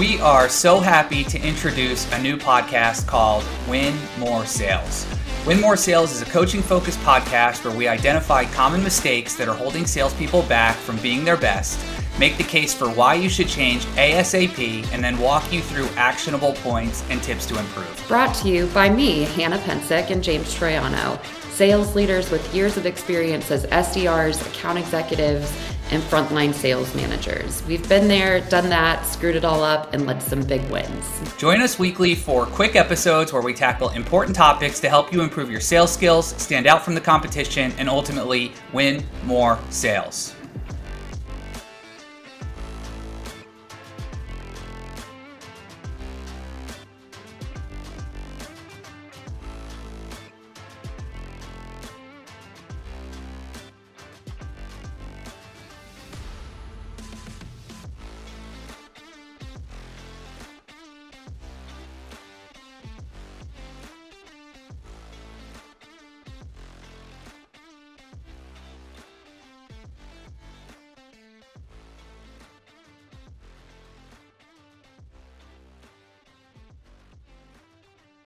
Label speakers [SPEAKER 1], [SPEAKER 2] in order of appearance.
[SPEAKER 1] We are so happy to introduce a new podcast called Win More Sales. Win More Sales is a coaching focused podcast where we identify common mistakes that are holding salespeople back from being their best, make the case for why you should change ASAP, and then walk you through actionable points and tips to improve.
[SPEAKER 2] Brought to you by me, Hannah Pensick, and James Troiano, sales leaders with years of experience as SDRs, account executives, and frontline sales managers. We've been there, done that, screwed it all up, and led some big wins.
[SPEAKER 1] Join us weekly for quick episodes where we tackle important topics to help you improve your sales skills, stand out from the competition, and ultimately win more sales.